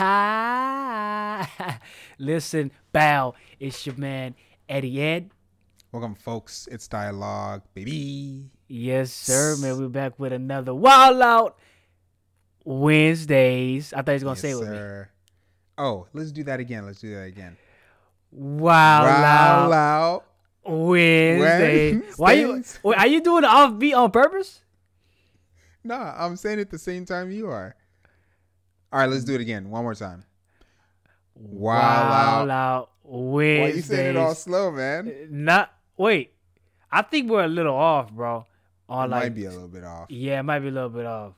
Listen, bow. It's your man Eddie Ed. Welcome, folks. It's Dialogue, baby. Yes, sir, man. We're back with another Wild Out Wednesdays. I thought he was gonna Yes, say it with me. Oh, let's do that again. Let's do that again. Wild Wow, Out out. Wednesdays. Why you? Wait, are you doing the offbeat on purpose? Nah, I'm saying it the same time you are. All right, let's do it again. One more time. Wow, Wild out. Out Why Wednesdays. you saying it all slow, man? Not wait. I think we're a little off, bro. It On like might be a little bit off. yeah, it might be a little bit off.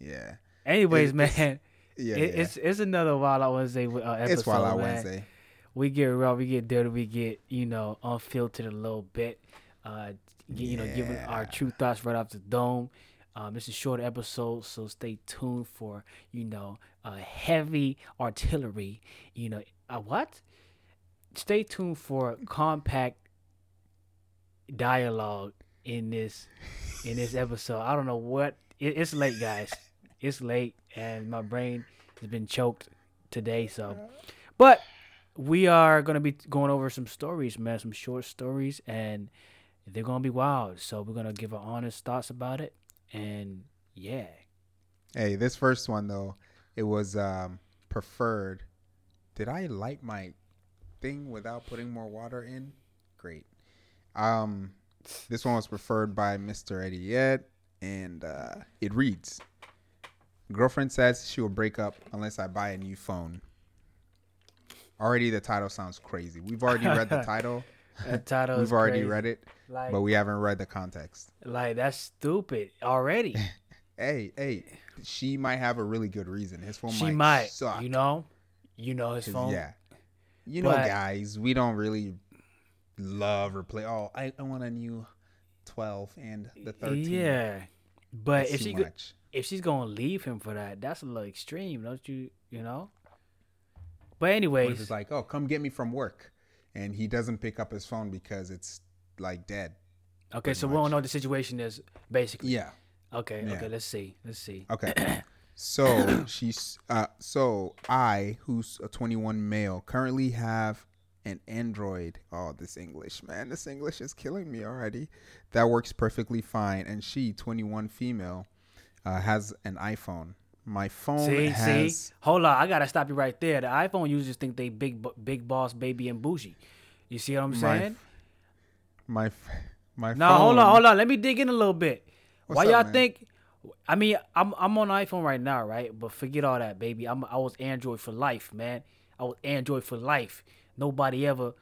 Yeah. Anyways, It- man, it's- Yeah. it, yeah. it's it's another Wild Out Wednesday uh, episode. It's Wild Out man. Wednesday. We get raw, we get dirty, we get you know unfiltered a little bit. Uh, you know, giving our true thoughts right off the dome. Um, this is a short episode, so stay tuned for you know uh, heavy artillery. You know, uh, what? Stay tuned for compact dialogue in this in this episode. I don't know what it, it's late, guys. It's late, and my brain has been choked today. So, but we are gonna be going over some stories, man, some short stories, and they're gonna be wild. So we're gonna give our honest thoughts about it, and yeah, Hey, this first one though, it was um preferred. Did I light my thing without putting more water in? Great. Um this one was preferred by Mr. Eddie Ed and uh it reads Girlfriend says she will break up unless I buy a new phone. Already the title sounds crazy. We've already read the title. that title. is We've already crazy. read it, Like, but we haven't read the context. like that's stupid already. Hey, hey, she might have a really good reason. His phone she might, might, suck. you know, you know his phone. Yeah. You know, But- guys, we don't really love or play. Oh, I, I want a new 12 and the 13. Yeah, but That's if she go- if she's gonna leave him for that, that's a little extreme, don't you? You know. But What if anyways, it's like, oh, come get me from work. And he doesn't pick up his phone because it's like dead. okay, so we don't know the situation is basically. Yeah. Okay, Yeah. okay, let's see, let's see. Okay. so she's uh so I, who's a 21 male, currently have an Android. Oh, this English, man. This English is killing me already. That works perfectly fine. And she, 21 female, uh, has an iPhone. My phone See, has see, hold on, I gotta stop you right there. The iPhone users think they big, big boss, baby, and bougie. You see what I'm saying? my f- my No, phone. hold on, hold on. Let me dig in a little bit. What's Why up, y'all man? think? I mean, I'm I'm on iPhone right now, right? But forget all that, baby. I'm I was Android for life, man. I was Android for life. Nobody ever.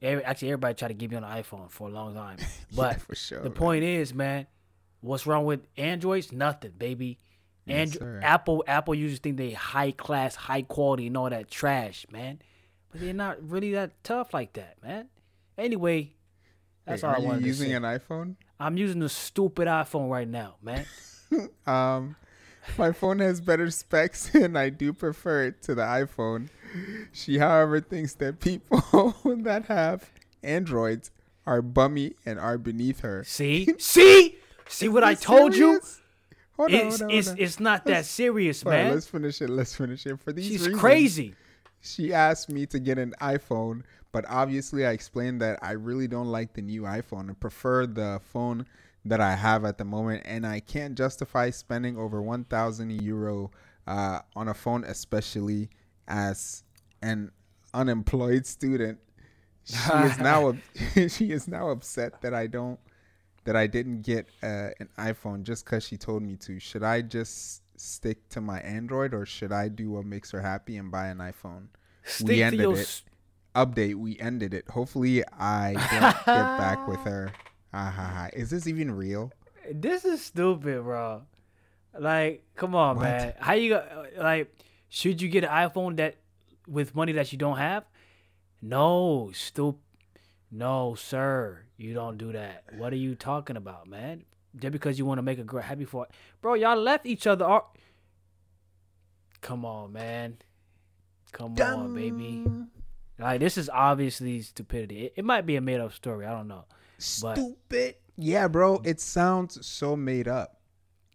Every, actually, everybody tried to get me on an iPhone for a long time. But for sure, the man. point is, man, what's wrong with Androids? Nothing, baby. Yes, Apple Apple users think they high class, high quality, and all that trash, man. But they're not really that tough like that, man. Anyway, that's Wait, all I are you wanted using to say. an iPhone? I'm using a stupid iPhone right now, man. Um, my phone has better specs, and I do prefer it to the iPhone. She, however, thinks that people that have Androids are bummy and are beneath her. See, see, see what I told you. Hold on, It's hold on, it's hold on. it's not that serious, All right, man. let's finish it. Let's finish it. For these She's reasons, crazy. She asked me to get an iPhone, but obviously I explained that I really don't like the new iPhone and prefer the phone that I have at the moment, and I can't justify spending over 1,000 euro uh, on a phone, especially as an unemployed student. She is now she is now upset that I don't that I didn't get uh, an iPhone just because she told me to. Should I just stick to my Android or should I do what makes her happy and buy an iPhone? Stick we ended your it. Update: We ended it. Hopefully, I don't get back with her. Ha. Is this even real? This is stupid, bro. Like, come on, What? man. How you go- like? Should you get an iPhone that with money that you don't have? No, stupid. No, sir. You don't do that. What are you talking about, man? Just because you want to make a girl happy for, bro. Y'all left each other. Ar- Come on, man. Come on, baby. Like this is obviously stupidity. It, it might be a made up story. I don't know. But- Stupid. Yeah, bro. It sounds so made up.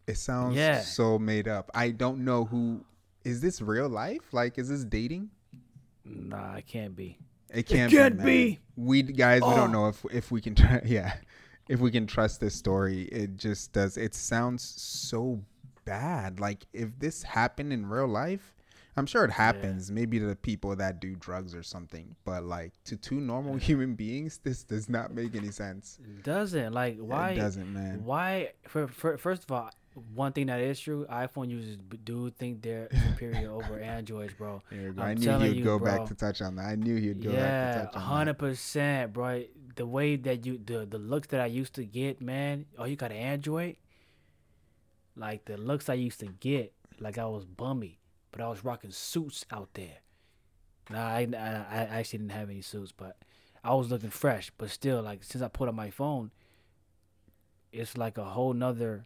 It sounds Yeah. so made up. I don't know who is this real life? Like, is this dating? Nah, it can't be. It can't, can't man. be. We guys, we Oh. don't know if if we can try. Yeah, if we can trust this story. It just does. It sounds so bad. Like if this happened in real life, I'm sure it happens. Maybe to the people that do drugs or something. But like to two normal human beings, this does not make any sense. It doesn't like why? It doesn't, man. Why? For, for, first of all, one thing that is true: iPhone users do think they're superior over Androids, bro. Go. I'm I knew he'd you, go bro. back to touch on that. I knew he would go Yeah, back to touch on hundred percent, bro. The way that you the the looks that I used to get, man. Oh, you got an Android? Like the looks I used to get, like I was bummy, but I was rocking suits out there. Nah, I, I I actually didn't have any suits, but I was looking fresh. But still, like since I put on my phone, it's like a whole nother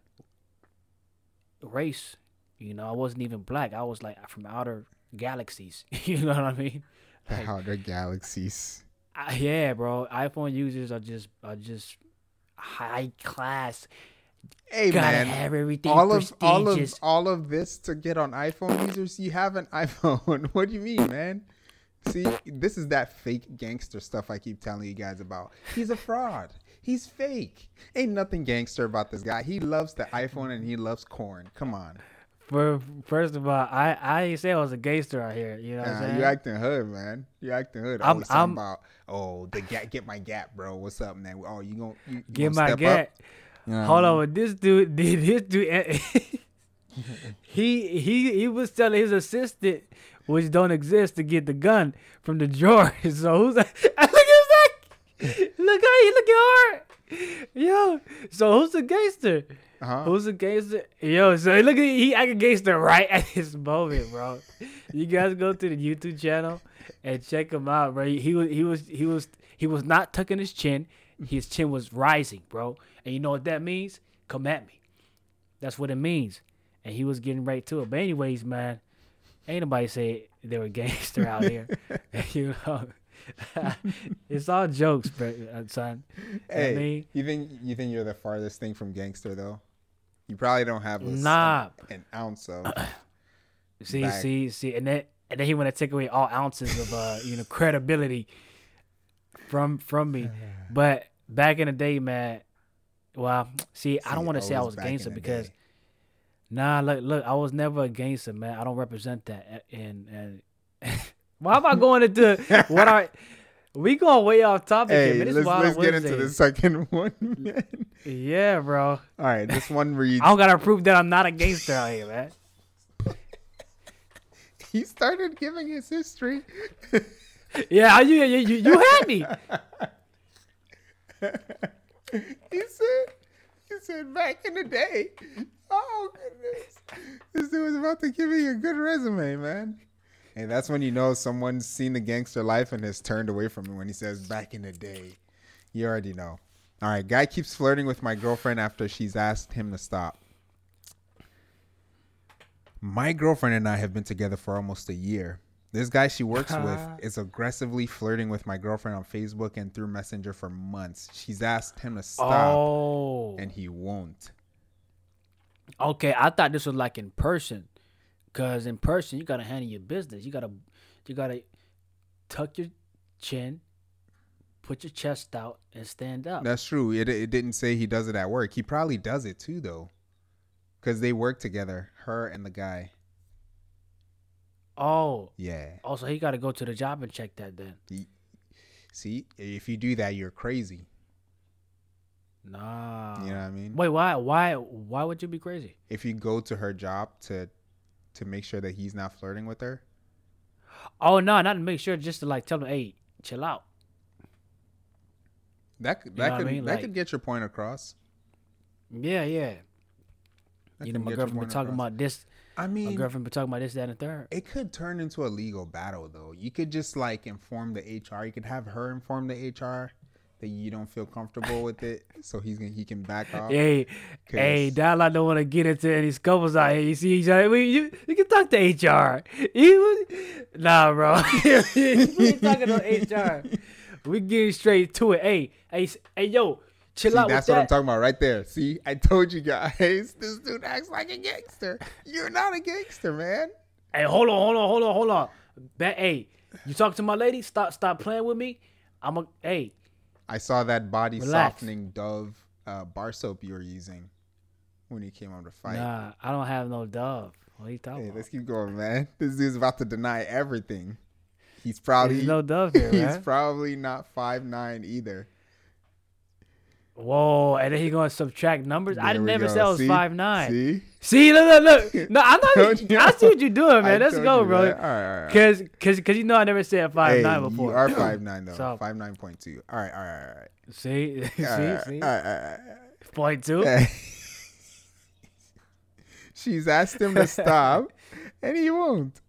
race. You know, I wasn't even black. I was like from outer galaxies. you know what I mean? The outer galaxies. Uh, yeah, bro. iPhone users are just are just high class. Hey Gotta man, have everything all of all of all of this to get on iPhone users. You have an iPhone. what do you mean, man? See, this is that fake gangster stuff I keep telling you guys about. He's a fraud. He's fake. Ain't nothing gangster about this guy. He loves the iPhone and he loves corn. Come on. For first of all, I I ain't say I was a gangster out here. You know what I'm saying? you acting hood, man. You acting hood. I'm- Always talking I'm- about, oh, the gap, get my gap, bro. What's up, man? Oh, you gonna you, you Get gonna my gap? get. up? You know what I Hold on, this dude, this dude, eh, eh, he he he was telling his assistant, which don't exist, to get the gun from the drawer. So who's that? Look at that! Look how he looking hard. Yo, so who's the gangster? Uh-huh. Who's the gangster? Yo, so look at he acting gangster right at this moment, bro. You guys go to the YouTube channel and check him out, bro. He was he was he was he was not tucking his chin. His chin was rising, bro. And you know what that means? Come at me. That's what it means. And he was getting right to it. But anyways, man, ain't nobody say they were gangster out here. you know. it's all jokes, but uh, son. Hey, I mean, you think you think you're the farthest thing from gangster though? You probably don't have a, Nah. an ounce of. See, back. see, see, and then and then he want to take away all ounces of uh, you know, credibility from from me. But back in the day, man, well, see, I don't want to say I was gangster because day. nah, look, look, I was never a gangster, man. I don't represent that. And and why am I going into what I? We going way off topic here, Hey. This let's, let's get into the second one. man. Yeah, bro. All right, this one reads. I don't gotta prove that I'm not a gangster out here, man. He started giving his history. Yeah, you you you, you had me. he said, he said back in the day. Oh goodness, this dude was about to give me a good resume, man. And that's when you know someone's seen the gangster life and has turned away from it when he says back in the day. You already know. All right, guy keeps flirting with my girlfriend after she's asked him to stop. My girlfriend and I have been together for almost a year. This guy she works with is aggressively flirting with my girlfriend on Facebook and through Messenger for months. She's asked him to stop Oh, and he won't. okay. I thought this was like in person, cause in person you gotta handle your business. You gotta, you gotta tuck your chin, put your chest out, and stand up. That's true. It, it didn't say he does it at work. He probably does it too, though. Because they work together, her and the guy. oh, Yeah. Oh, also he gotta go to the job and check that then. See, if you do that, you're crazy. Nah. You know what I mean? Wait, why? Why? Why would you be crazy? If you go to her job to to make sure that he's not flirting with her, Oh no, not to make sure, just to like tell him, hey, chill out. that could know that what I could mean? that Like- could get your point across. Yeah, yeah. That you know, my girlfriend been talking across. about this. I mean, My girlfriend been talking about this, that, and the third. it could turn into a legal battle, though. You could just like inform the HR. You could have her inform the HR that you don't feel comfortable with it, so he's gonna he can back off. Hey, hey, Dial, I don't want to get into any scuffles out here. You see each other. We, you, you can talk to HR. You, nah, bro. we talking to HR. We getting straight to it. Hey, hey, hey, yo, chill See, out that's what I'm talking about right there. See, I told you guys, this dude acts like a gangster. You're not a gangster, man. Hey, hold on, hold on, hold on, hold on. Ba- hey, you talk to my lady? Stop, stop playing with me. I'm a hey. I saw that body Relax. softening Dove uh, bar soap you were using when you came on the fight. Nah, I don't have no dove. What are you talking Hey, about? let's keep going, man. This dude's about to deny everything. He's probably There's no dove here, he's man. probably not five nine either. Whoa, and then he gonna subtract numbers. I There we never go. said I was See? five nine. See, See, look, look, look. No, I'm not. I see what you're doing, I man. Let's go, bro. man. All right, all right. Cause, cause, cause you know I never said five hey, nine before. You are five nine though. So- Five nine point two. All right, all right, all right. See, see, right, see. all right, all right, all right. Point two. She's asked him to stop, and he won't.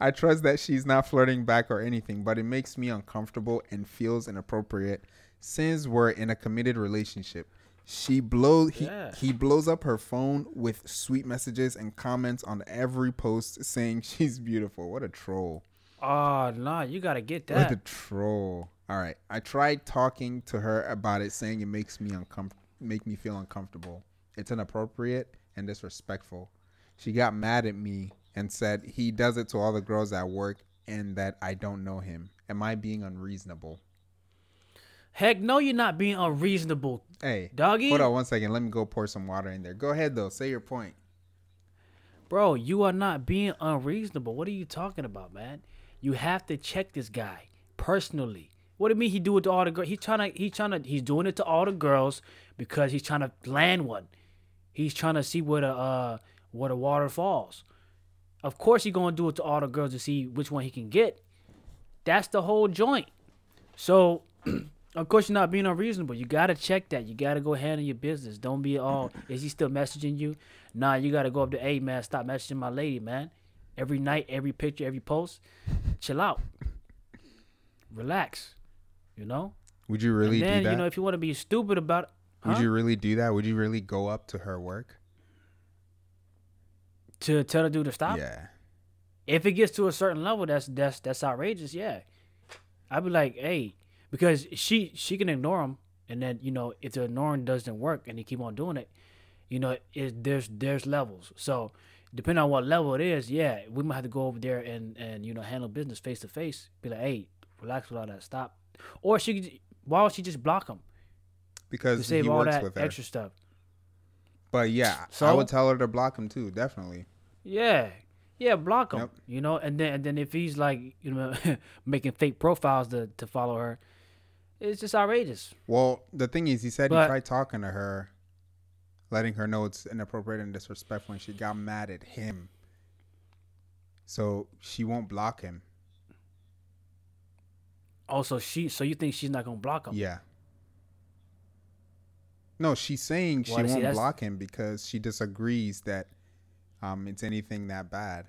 I trust that she's not flirting back or anything, but it makes me uncomfortable and feels inappropriate since we're in a committed relationship. She blows he, Yeah. he blows up her phone with sweet messages and comments on every post saying she's beautiful. What a troll. Oh nah, you gotta get that. What a troll. All right. I tried talking to her about it saying it makes me uncomfortable make me feel uncomfortable. It's inappropriate and disrespectful. She got mad at me and said he does it to all the girls at work and that I don't know him. Am I being unreasonable? Heck, no, you're not being unreasonable, Hey, doggy. hold on one second. Let me go pour some water in there. Go ahead though. Say your point. Bro, you are not being unreasonable. What are you talking about, man? You have to check this guy personally. What do you mean he do it to all the girls? He's trying to he's trying to he's doing it to all the girls because he's trying to land one. He's trying to see where the uh where the water falls. Of course he's gonna do it to all the girls to see which one he can get. That's the whole joint. So of course you're not being unreasonable. You gotta check that. You gotta go handle your business. Don't be all is he still messaging you? Nah, you gotta go up to hey man, stop messaging my lady, man. Every night, every picture, every post. Chill out. Relax. You know? Would you really and then, do that? you know, if you want to be stupid about it, Would huh? you really do that? Would you really go up to her work? to tell the dude to stop. Yeah. If it gets to a certain level, that's that's that's outrageous. Yeah, I'd be like, hey, because she she can ignore him, and then you know if the ignoring doesn't work and he keep on doing it, you know, it, there's there's levels. So depending on what level it is, yeah, we might have to go over there and and you know handle business face to face. Be like, hey, relax with all that, stop. Or she, could- why would she just block him to Because save he all works that with her. extra stuff? But yeah, so, I would tell her to block him too, definitely. Yeah. Yeah, block him. Yep. You know, and then and then if he's like, you know, making fake profiles to, to follow her, it's just outrageous. Well, the thing is, he said But- he tried talking to her, letting her know it's inappropriate and disrespectful, and she got mad at him. So she won't block him. Also, she so you think she's not gonna block him? Yeah. No, she's saying she Well, see, won't that's- block him because she disagrees that um, it's anything that bad.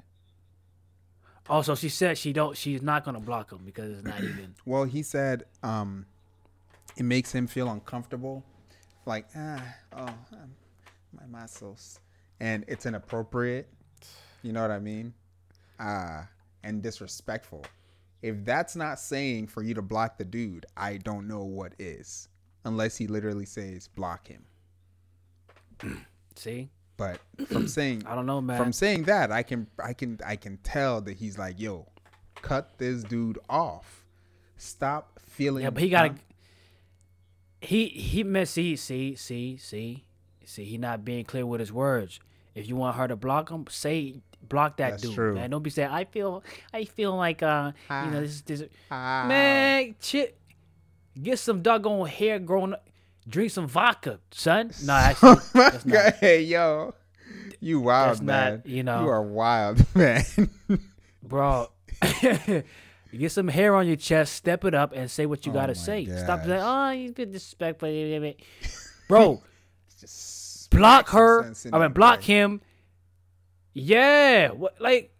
Also, she said she don't. She's not gonna block him because it's not even. Well, he said um, it makes him feel uncomfortable, like ah, oh, um, my muscles, and it's inappropriate. You know what I mean? Ah, and disrespectful. If that's not saying for you to block the dude, I don't know what is, unless he literally says block him. See, But from saying I don't know, man. from saying that, I can I can I can tell that he's like, yo, cut this dude off. Stop feeling. yeah, but he gotta. um, He he mess. See see see see see. He not being clear with his words. If you want her to block him, say block that That's dude, true. man. Don't be saying I feel I feel like uh you Ah. know this this ah. Man, shit. Get some doggone hair growing up. Drink some vodka, son. No, actually, Oh that's not- hey yo, you wild That's not, man. you know. you are wild man. bro. Get some hair on your chest, step it up, and say what you Oh gotta say. Stop gosh. saying, "Oh, you been disrespectful." Bro, block her. I mean, block him. Yeah, what like?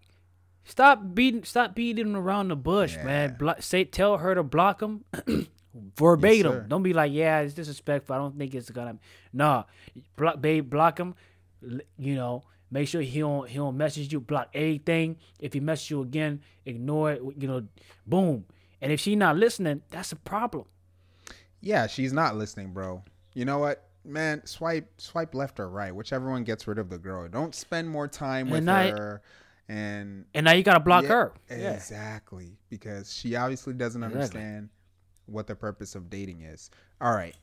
Stop beating, stop beating around the bush, man. Yeah. Block, say, tell her to block him verbatim. sir. Don't be like, yeah, it's disrespectful. I don't think it's gonna. Nah, block, babe, block him. You know, make sure he don't he don't message you. Block everything. If he messages you again, ignore it. You know, boom. And if she not listening, that's a problem. Yeah, she's not listening, bro. You know what? Man, swipe swipe left or right, whichever one gets rid of the girl. Don't spend more time with I- her and And now you gotta block Yeah, her. Yeah. Exactly. Because she obviously doesn't Exactly. understand what the purpose of dating is. All right.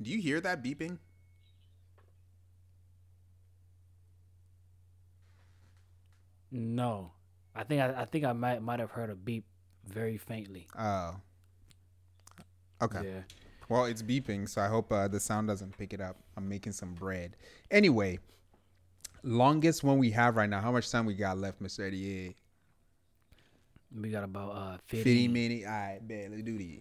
Do you hear that beeping? No, I think I, I think I might might have heard a beep very faintly. Oh. Okay. Yeah. Well, it's beeping, so I hope uh, the sound doesn't pick it up. I'm making some bread. Anyway, longest one we have right now. How much time we got left, Mr. Eddie Ed? We got about uh 50, 50 minutes. All right, bet. Let's do this.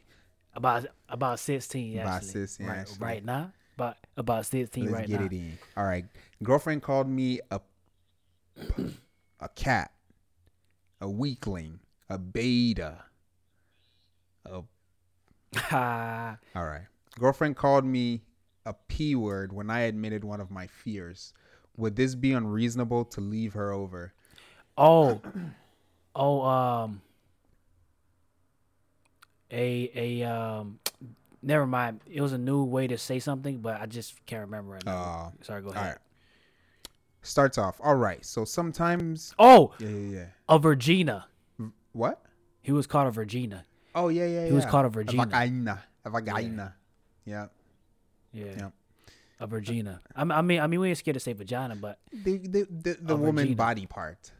about about sixteen actually. About 16, right, actually. right now. About about sixteen Let's right get now. it in. All right. Girlfriend called me a a cat, a weakling, a beta. A, all right. Girlfriend called me a p word when I admitted one of my fears. Would this be unreasonable to leave her over? oh, oh, um, a a um, never mind. It was a new way to say something, but I just can't remember right now. Uh, Sorry, go ahead. right. Starts off. All right. So sometimes. Oh, Yeah, yeah, yeah. a Virginia. What? He was called a Virginia. Oh yeah, yeah. He was yeah. called a Virginia. vagina. A vagina. Yeah. Yeah, Yeah. a Virginia. I mean, I mean, I mean, we ain't scared to say vagina, but The the the, the woman vagina. body part.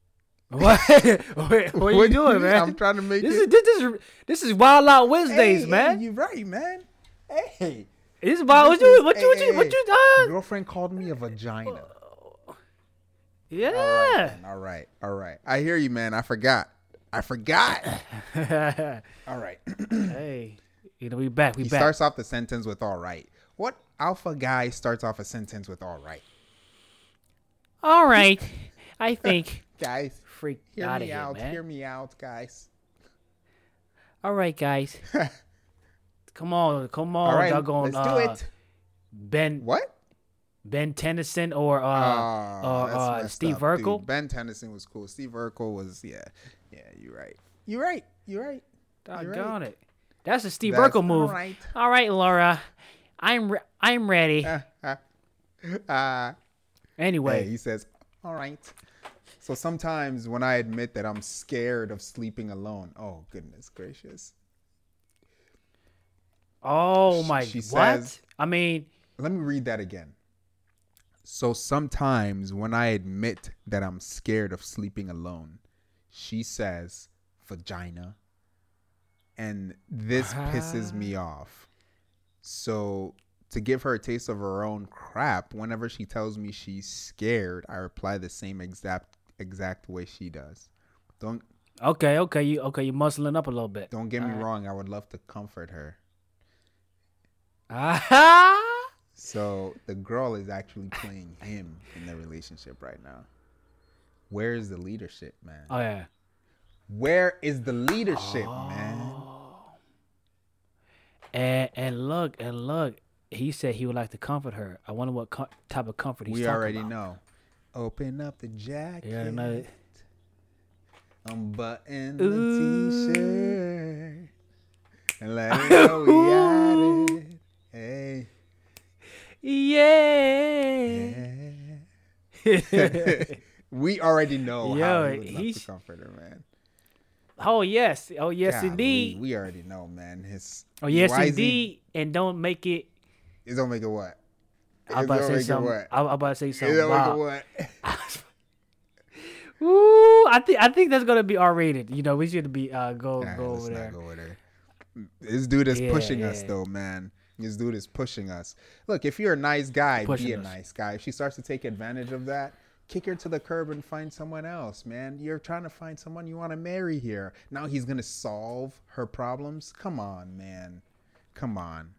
what? what, what are you doing, man? I'm trying to make This it. is this is this is Wild Out Wednesdays, Hey, man. Hey, you right, man. Hey. Is Wild. What you what you what you what you uh? Girlfriend called me a vagina. Yeah. All right, all right. I hear you, man. I forgot. I forgot. All right. hey, you know we back. We he back. starts off the sentence with "all right." What alpha guy starts off a sentence with "all right"? All right, I think Guys, freak hear out me of here, out. man. Hear me out, guys. All right, guys. Come on, come on, all right, doggone, let's do uh, it. Ben What? Ben Tennyson or uh, Ah, uh, uh Steve up, dude. Urkel. Ben Tennyson was cool. Steve Urkel was yeah, yeah. You're right. You're right. You're right. Doggone right. it. That's a Steve That's Urkel move. all right. All right, Laura. I'm re- I'm ready. uh, anyway, Hey, he says, "All right." So sometimes when I admit that I'm scared of sleeping alone, oh goodness gracious. Oh my she what? says- I mean, Let me read that again. So sometimes when I admit that I'm scared of sleeping alone, she says vagina. And this pisses me ah. off. So to give her a taste of her own crap, whenever she tells me she's scared, I reply the same exact exact way she does. Don't okay, okay, you okay, you're muscling up a little bit. don't get me Alright. wrong, I would love to comfort her. Ah, So the girl is actually playing him in the relationship right now. Where is the leadership, man? oh yeah. Where is the leadership, man? And and look and look, he said he would like to comfort her. I wonder what type of comfort he's talking. We already about. know. Open up the jacket. Yeah, I know. Unbutton Ooh. the t-shirt. And let it know we got it. Hey. Yeah. we already know how Yo, he would love to he's- comfort her, man. oh yes. Oh yes, Golly, indeed. We already know, man. His Oh yes, he- indeed. And don't make it. It don't make it what? I'm It about to say something. I'm about to say It something. don't make it Wow. what? Ooh, I think I think that's gonna be R rated. You know, we should be uh go go over there. go over there. This dude is Yeah, pushing us though, man. This dude is pushing us. Look, if you're a nice guy, be a us. nice guy. If she starts to take advantage of that, kick her to the curb and find someone else, man. You're trying to find someone you want to marry here. Now he's gonna solve her problems. Come on, man. Come on.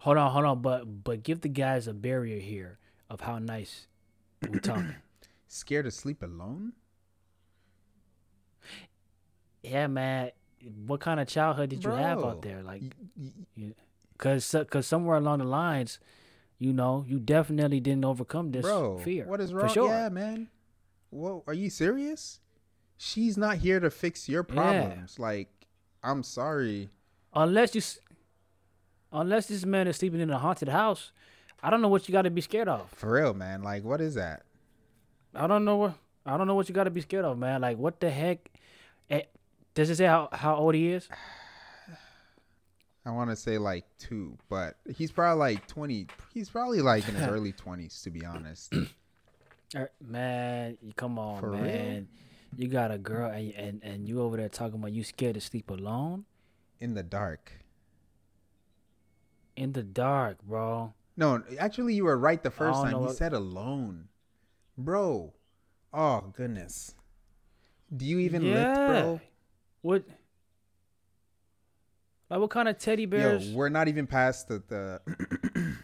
Hold on, hold on, but but give the guys a barrier here of how nice we talking. Scared to sleep alone? yeah, man. What kind of childhood did you have out there? Like, Y- y- cause cause somewhere along the lines, you know, you definitely didn't overcome this Bro, fear. what is For wrong? sure. Yeah, man. Whoa, are you serious? She's not here to fix your Yeah. problems. Like, I'm sorry. Unless you, unless this man is sleeping in a haunted house, I don't know what you got to be scared of. For real, man. Like, what is that? I don't know what I don't know what you got to be scared of, man. Like what the heck? Does it say how how old he is? I want to say like two, but he's probably like twenty. He's probably like in his early twenties, to be honest. Er, Man, you- come on, For real? man. You got a girl and, and and you over there talking about you scared to sleep alone In the dark. in the dark, bro. No, actually, you were right the first time. know You said alone, bro. Oh goodness. Do you even lift, bro? What? Like what kind of teddy Yo, bears? we're not even past the the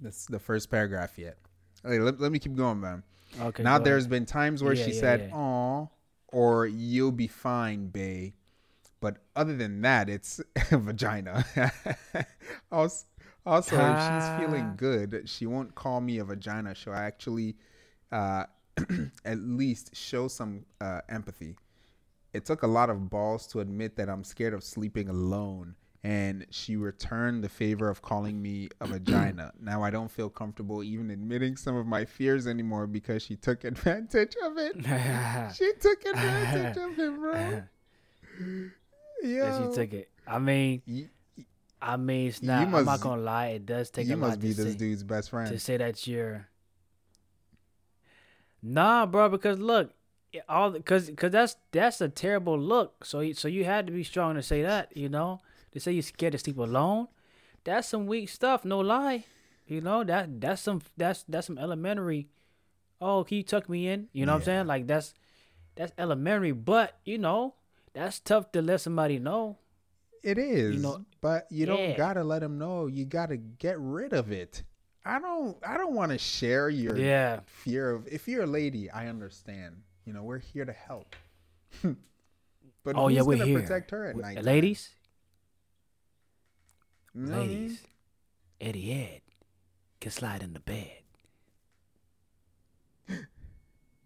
this the first paragraph yet. Okay, let, let me keep going, man. okay. now there's ahead. been times where Yeah, she yeah, said yeah. "aw" or "you'll be fine, bae," but other than that, it's vagina. also, also, if Ah. she's feeling good, she won't call me a vagina. She'll actually, uh, at least show some uh, empathy. It took a lot of balls to admit that I'm scared of sleeping alone. And she returned the favor of calling me a vagina. Now I don't feel comfortable even admitting some of my fears anymore because she took advantage of it. She took advantage of it, bro. Yeah, she took it. I mean, You, I mean, it's not. I'm not gonna lie. It does take you a must lot be to this say, dude's best to say that you're. Nah, bro. Because look, all because because that's that's a terrible look. So you, so you had to be strong to say that. You know, to say you're scared to sleep alone. That's some weak stuff. No lie. You know that that's some that's that's some elementary. Oh, can you tuck me in? You know what I'm saying? Like that's that's elementary. But you know that's tough to let somebody know. It is, know- but you don't Yeah. gotta let them know. You gotta get rid of it. I don't. I don't want to share your Yeah. fear of. If you're a lady, I understand. You know, we're here to help. but Oh who's yeah, we're gonna here. protect her at night? Ladies, Mm-hmm. ladies, Eddie Ed can slide in the bed.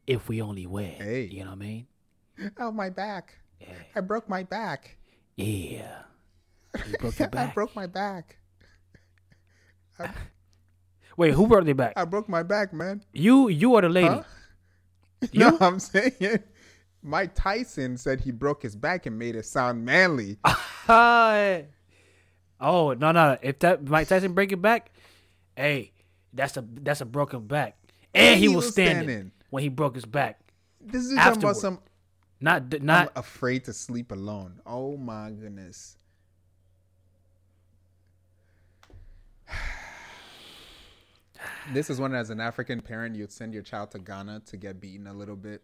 If we only wed. Hey. You know what I mean? Oh my back! Yeah. I broke my back. Yeah. You broke your I broke my back. Wait, who broke their back? I broke my back, man. You you are the lady. Huh? You? No, I'm saying Mike Tyson said he broke his back and made it sound manly. Hi. oh, no, no. If that Mike Tyson break it back, hey, that's a that's a broken back. And, he, was, standing, when he broke his back. This is talking about some. Not d- I'm not afraid to sleep alone. Oh my goodness. This is when, as an African parent, you'd send your child to Ghana to get beaten a little bit,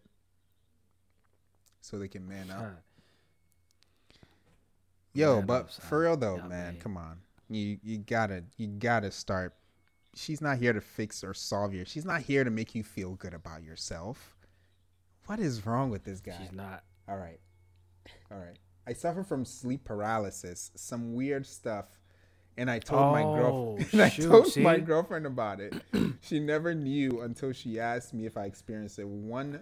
so they can man up. Yo, Man but for real though, Yeah, man, man. come on. You you gotta you gotta start. She's not here to fix or solve your. She's not here to make you feel good about yourself. What is wrong with this guy? she's not. All right. All right. I suffer from sleep paralysis, some weird stuff. And I told my Oh, girlfriend and I shoot, told my girlfriend about it. she never knew until she asked me if I experienced it. One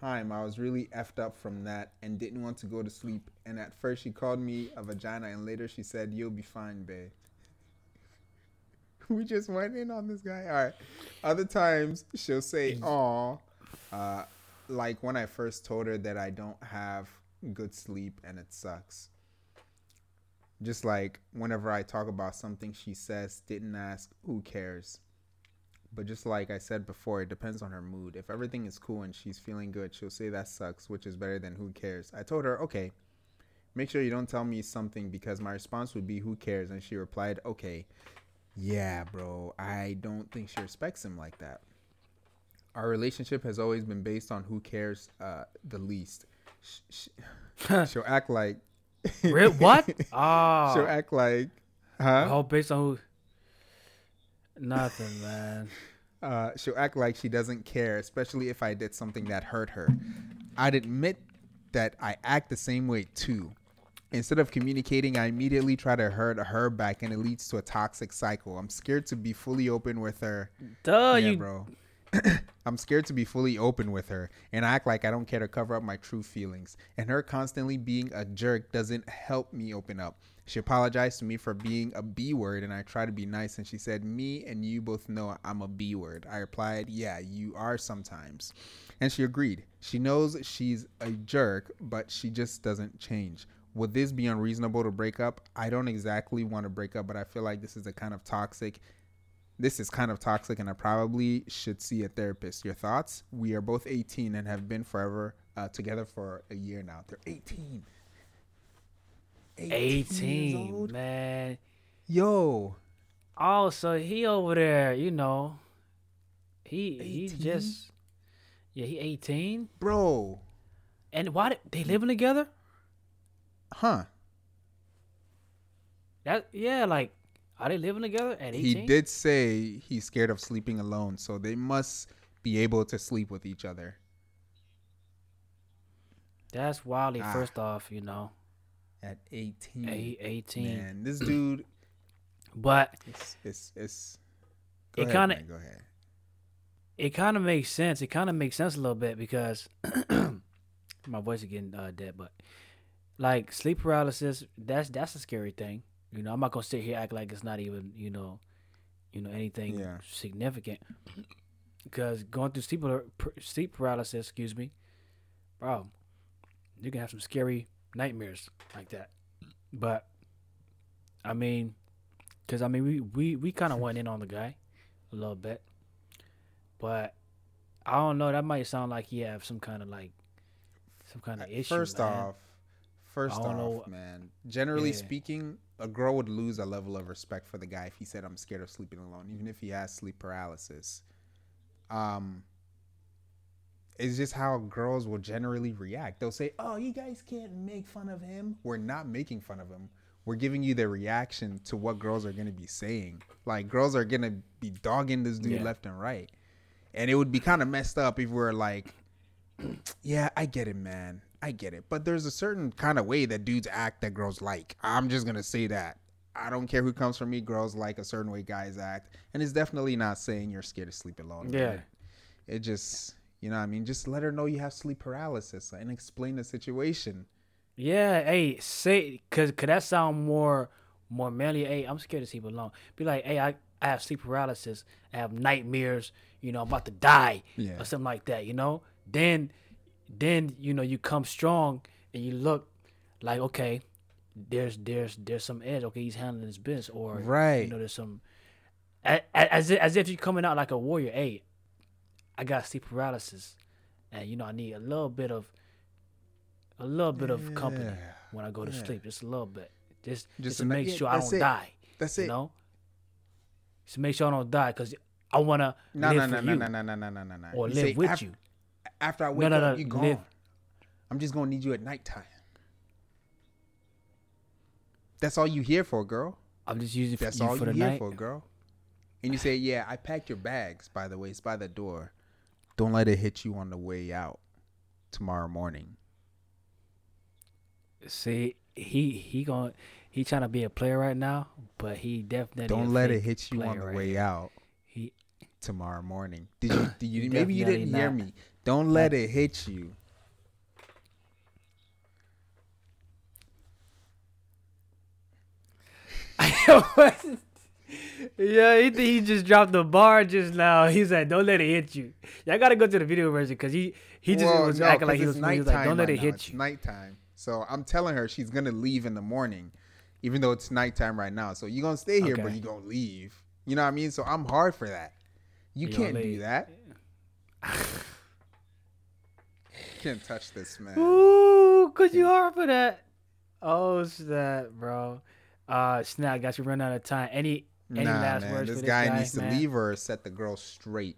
time I was really effed up from that and didn't want to go to sleep. And at first she called me a vagina and later she said, You'll be fine, babe. we just went in on this guy. All right. Other times she'll say, "Aw," uh, like when I first told her that I don't have good sleep and it sucks. Just like whenever I talk about something she says, didn't ask, "Who cares?" But just like I said before, it depends on her mood. If everything is cool and she's feeling good, she'll say that sucks, which is better than who cares. I told her, okay, make sure you don't tell me something because my response would be, who cares? And she replied, okay, yeah, bro, I don't think she respects him like that. Our relationship has always been based on who cares uh, the least. Sh- sh- she'll act like. Real- what? she'll Oh, act like. Huh? oh, based on who? Nothing, man. uh, she'll act like she doesn't care, especially if I did something that hurt her. I'd admit that I act the same way too. Instead of communicating, I immediately try to hurt her back, and it leads to a toxic cycle. I'm scared to be fully open with her. Duh, yeah, you bro. I'm scared to be fully open with her and act like I don't care to cover up my true feelings. And her constantly being a jerk doesn't help me open up. She apologized to me for being a B word and I tried to be nice and she said, Me and you both know I'm a B word. I replied, Yeah, you are sometimes. And she agreed. She knows she's a jerk, but she just doesn't change. Would this be unreasonable to break up? I don't exactly want to break up, but I feel like this is a kind of toxic this is kind of toxic and I probably should see a therapist. Your thoughts? We are both 18 and have been forever uh, together for a year now. They're 18. 18, years old? man. Yo, Oh, so he over there, you know. He he just yeah, he 18. bro. And why did they living together? Huh. That yeah, like are they living together at 18? He did say he's scared of sleeping alone, so they must be able to sleep with each other. That's wildly Ah. first off, you know. At 18. A- 18. Man, this dude But it's it's, Go It kinda- go ahead. it kind of makes sense. It kind of makes sense a little bit because my voice is getting uh, dead. But like sleep paralysis, that's that's a scary thing. You know, I'm not gonna sit here act like it's not even you know, you know anything Yeah. significant. Because going through sleep sleep paralysis, excuse me, bro, you can have some scary nightmares like that. But I mean, because I mean, we we we kind of went in on the guy a little bit. But I don't know. That might sound like he have some kind of like some kind of issue. First man. off, first off, know- man. Generally Yeah. speaking, a girl would lose a level of respect for the guy if he said, "I'm scared of sleeping alone," even if he has sleep paralysis. Um, it's just how girls will generally react. They'll say, "Oh, you guys can't make fun of him." We're not making fun of him. We're giving you the reaction to what girls are gonna be saying. Like girls are gonna be dogging this dude Yeah. left and right, and it would be kind of messed up if we're like, yeah, I get it, man. I get it. But there's a certain kind of way that dudes act that girls like. I'm just going to say that. I don't care who comes from me. Girls like a certain way guys act. And it's definitely not saying you're scared to sleep alone. Yeah. It just, you know what I mean? Just let her know you have sleep paralysis and explain the situation. Yeah, hey, say, cause, cause that sound more, more manly. Hey, I'm scared to sleep alone. Be like, hey, I, I have sleep paralysis. I have nightmares. You know, I'm about to die Yeah. or something like that. You know, then, then you know you come strong and you look like okay, there's there's there's some edge. Okay, he's handling his business, or Right. You know, there's some, as if, as if you're coming out like a warrior. Hey, I got sleep paralysis, and you know I need a little bit of, a little bit of company when I go to Yeah. sleep, just a little bit, just Just just, to make yeah, sure I don't it. die. That's it. You know, just to make sure I don't die, cause I wanna No, live no, for no, no, you no, no, no, no, no, no, no. or You live say, with "Af- you. After I No, wake no, up, no, you gone. live. I'm just going to need you at nighttime. That's all you here for, girl. I'm just using That's all you here night. for, girl. And you say, "Yeah, I packed your bags. By the way, it's by the door. Don't let it hit you on the way out tomorrow morning." See, he he going he trying to be a player right now, but he definitely Don't let it hit you on the right way out He tomorrow morning. Did you? Did you? Maybe you didn't hear me. Don't let it hit you. yeah, he he just dropped the bar just now. He said, "Don't let it hit you." Y'all gotta go to the video version because he he just Well, was no, acting like he was, he was like, nighttime "Don't let right it now. hit It's you." Nighttime. So I'm telling her she's gonna leave in the morning, even though it's nighttime right now. So you're gonna stay here, but you're gonna leave. You know what I mean? So I'm hard for that. You You can't do that. can't touch this, man. Ooh, could you hard for that? Oh snap, bro. Uh, snap. Got you run out of time. Any any nah, last man. words This for guy, this guy needs to leave her or set the girl straight.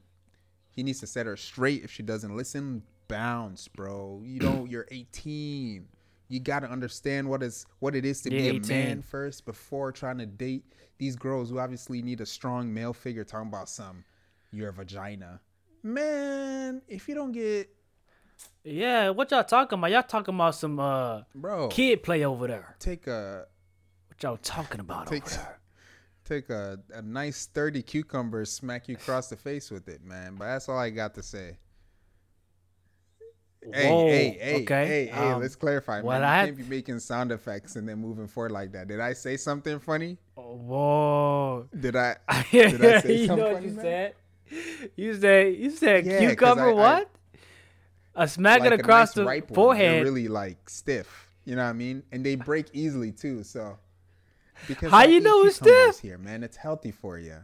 He needs to set her straight. If she doesn't listen, bounce, bro. You know, you're 18. You got to understand what is what it is to Yeah, be a 18. man first before trying to date these girls who obviously need a strong male figure. Talking about some, your vagina, man. If you don't get, Yeah, what y'all talking about? Y'all talking about some uh bro, kid play over there. take a What y'all talking about Take- over there? take a, a nice sturdy cucumber, smack you across the face with it, man. But that's all I got to say. Hey, Whoa, hey, hey, okay. hey, hey, Um, let's clarify, well, man. You I- can't be making sound effects and then moving forward like that. Did I say something funny? Oh, whoa. Did I? Did I say you know what funny, you man? said? You said you said Yeah, cucumber I- I- what? A smack like it across nice the ripe one. They're forehead. really like stiff. You know what I mean? And they break easily too. So because How you know it's stiff? Here, man, it's healthy for you.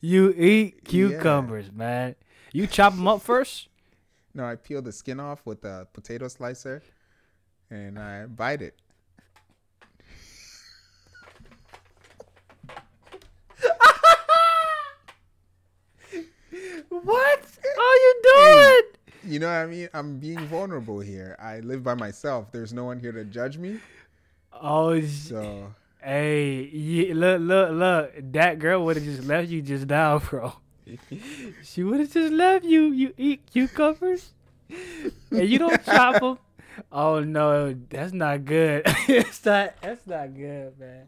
You eat cucumbers, man. You chop them up first. No, I peel the skin off with a potato slicer, and I bite it. What are you doing? You know what I mean? I'm being vulnerable here. I live by myself. There's no one here to judge me. Oh, So hey, yeah, look, look, look. That girl would have just left you just now, bro. she would have just left you. You eat cucumbers, and you don't chop them. Oh no, that's not good. it's not. That's not good, man.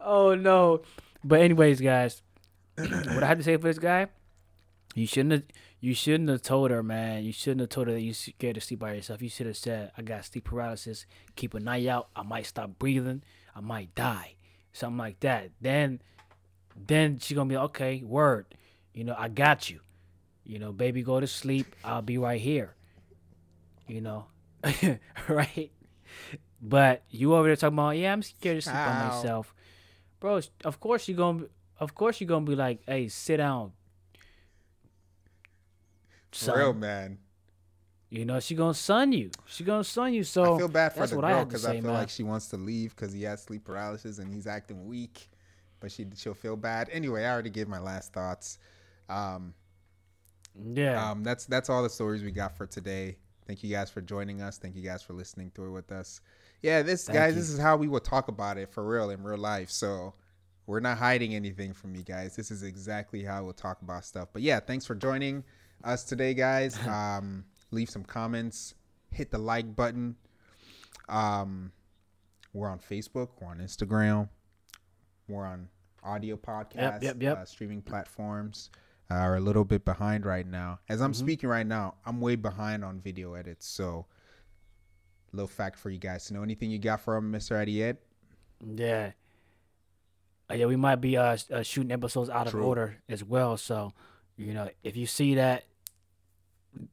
oh no. But anyways, guys, what I have to say for this guy, you shouldn't have. You shouldn't have told her, man. You shouldn't have told her that you scared to sleep by yourself. You should have said, "I got sleep paralysis. Keep an eye out. I might stop breathing. I might die." Something like that. Then, then she gonna be okay. Word, you know, I got you. You know, baby, go to sleep. I'll be right here. You know, right? But you over there talking about, yeah, I'm scared to sleep by myself, bro. Of course you're gonna, of course you're gonna be like, hey, sit down. for real, son. man. You know, she gonna sun you. She gonna sun you. So I feel bad for the girl because say, I, feel man. like she wants to leave because he has sleep paralysis and he's acting weak. But she she'll feel bad. Anyway, I already gave my last thoughts. Um, yeah, um, that's that's all the stories we got for today. Thank you guys for joining us. Thank you guys for listening through with us. Yeah, this Thank guys, you. this is how we would talk about it for real in real life. So we're not hiding anything from you guys. This is exactly how we'll talk about stuff. But yeah, thanks for joining us today, guys. Um, leave some comments, hit the like button. Um, we're on Facebook, we're on Instagram, we're on audio podcasts, yep, yep. Uh, streaming platforms. Uh, are a little bit behind right now. As I'm Mm-hmm. speaking right now, I'm way behind on video edits. So, little fact for you guys to know. Anything you got from Mr. Eddie Ed? yeah, Uh, yeah. We might be uh, uh shooting episodes out True. of order as well. So, you know, if you see that,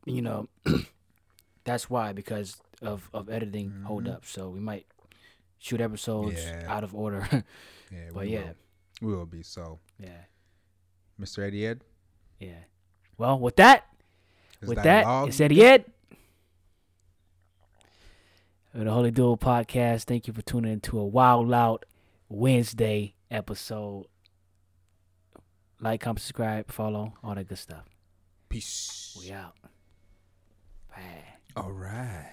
you know, that's why because of of editing hold Mhm. up. So we might shoot episodes Yeah. out of order. Yeah, but we yeah, will. we will be. So, yeah, Mr. Eddie Ed, yeah. Well, with that, is with that, dialogue- it's Eddie Ed. The Holy Duo Podcast. Thank you for tuning into a Wild Out Wednesday episode. Like, comment, subscribe, follow, all that good stuff. Peace. We out. Bye. All right.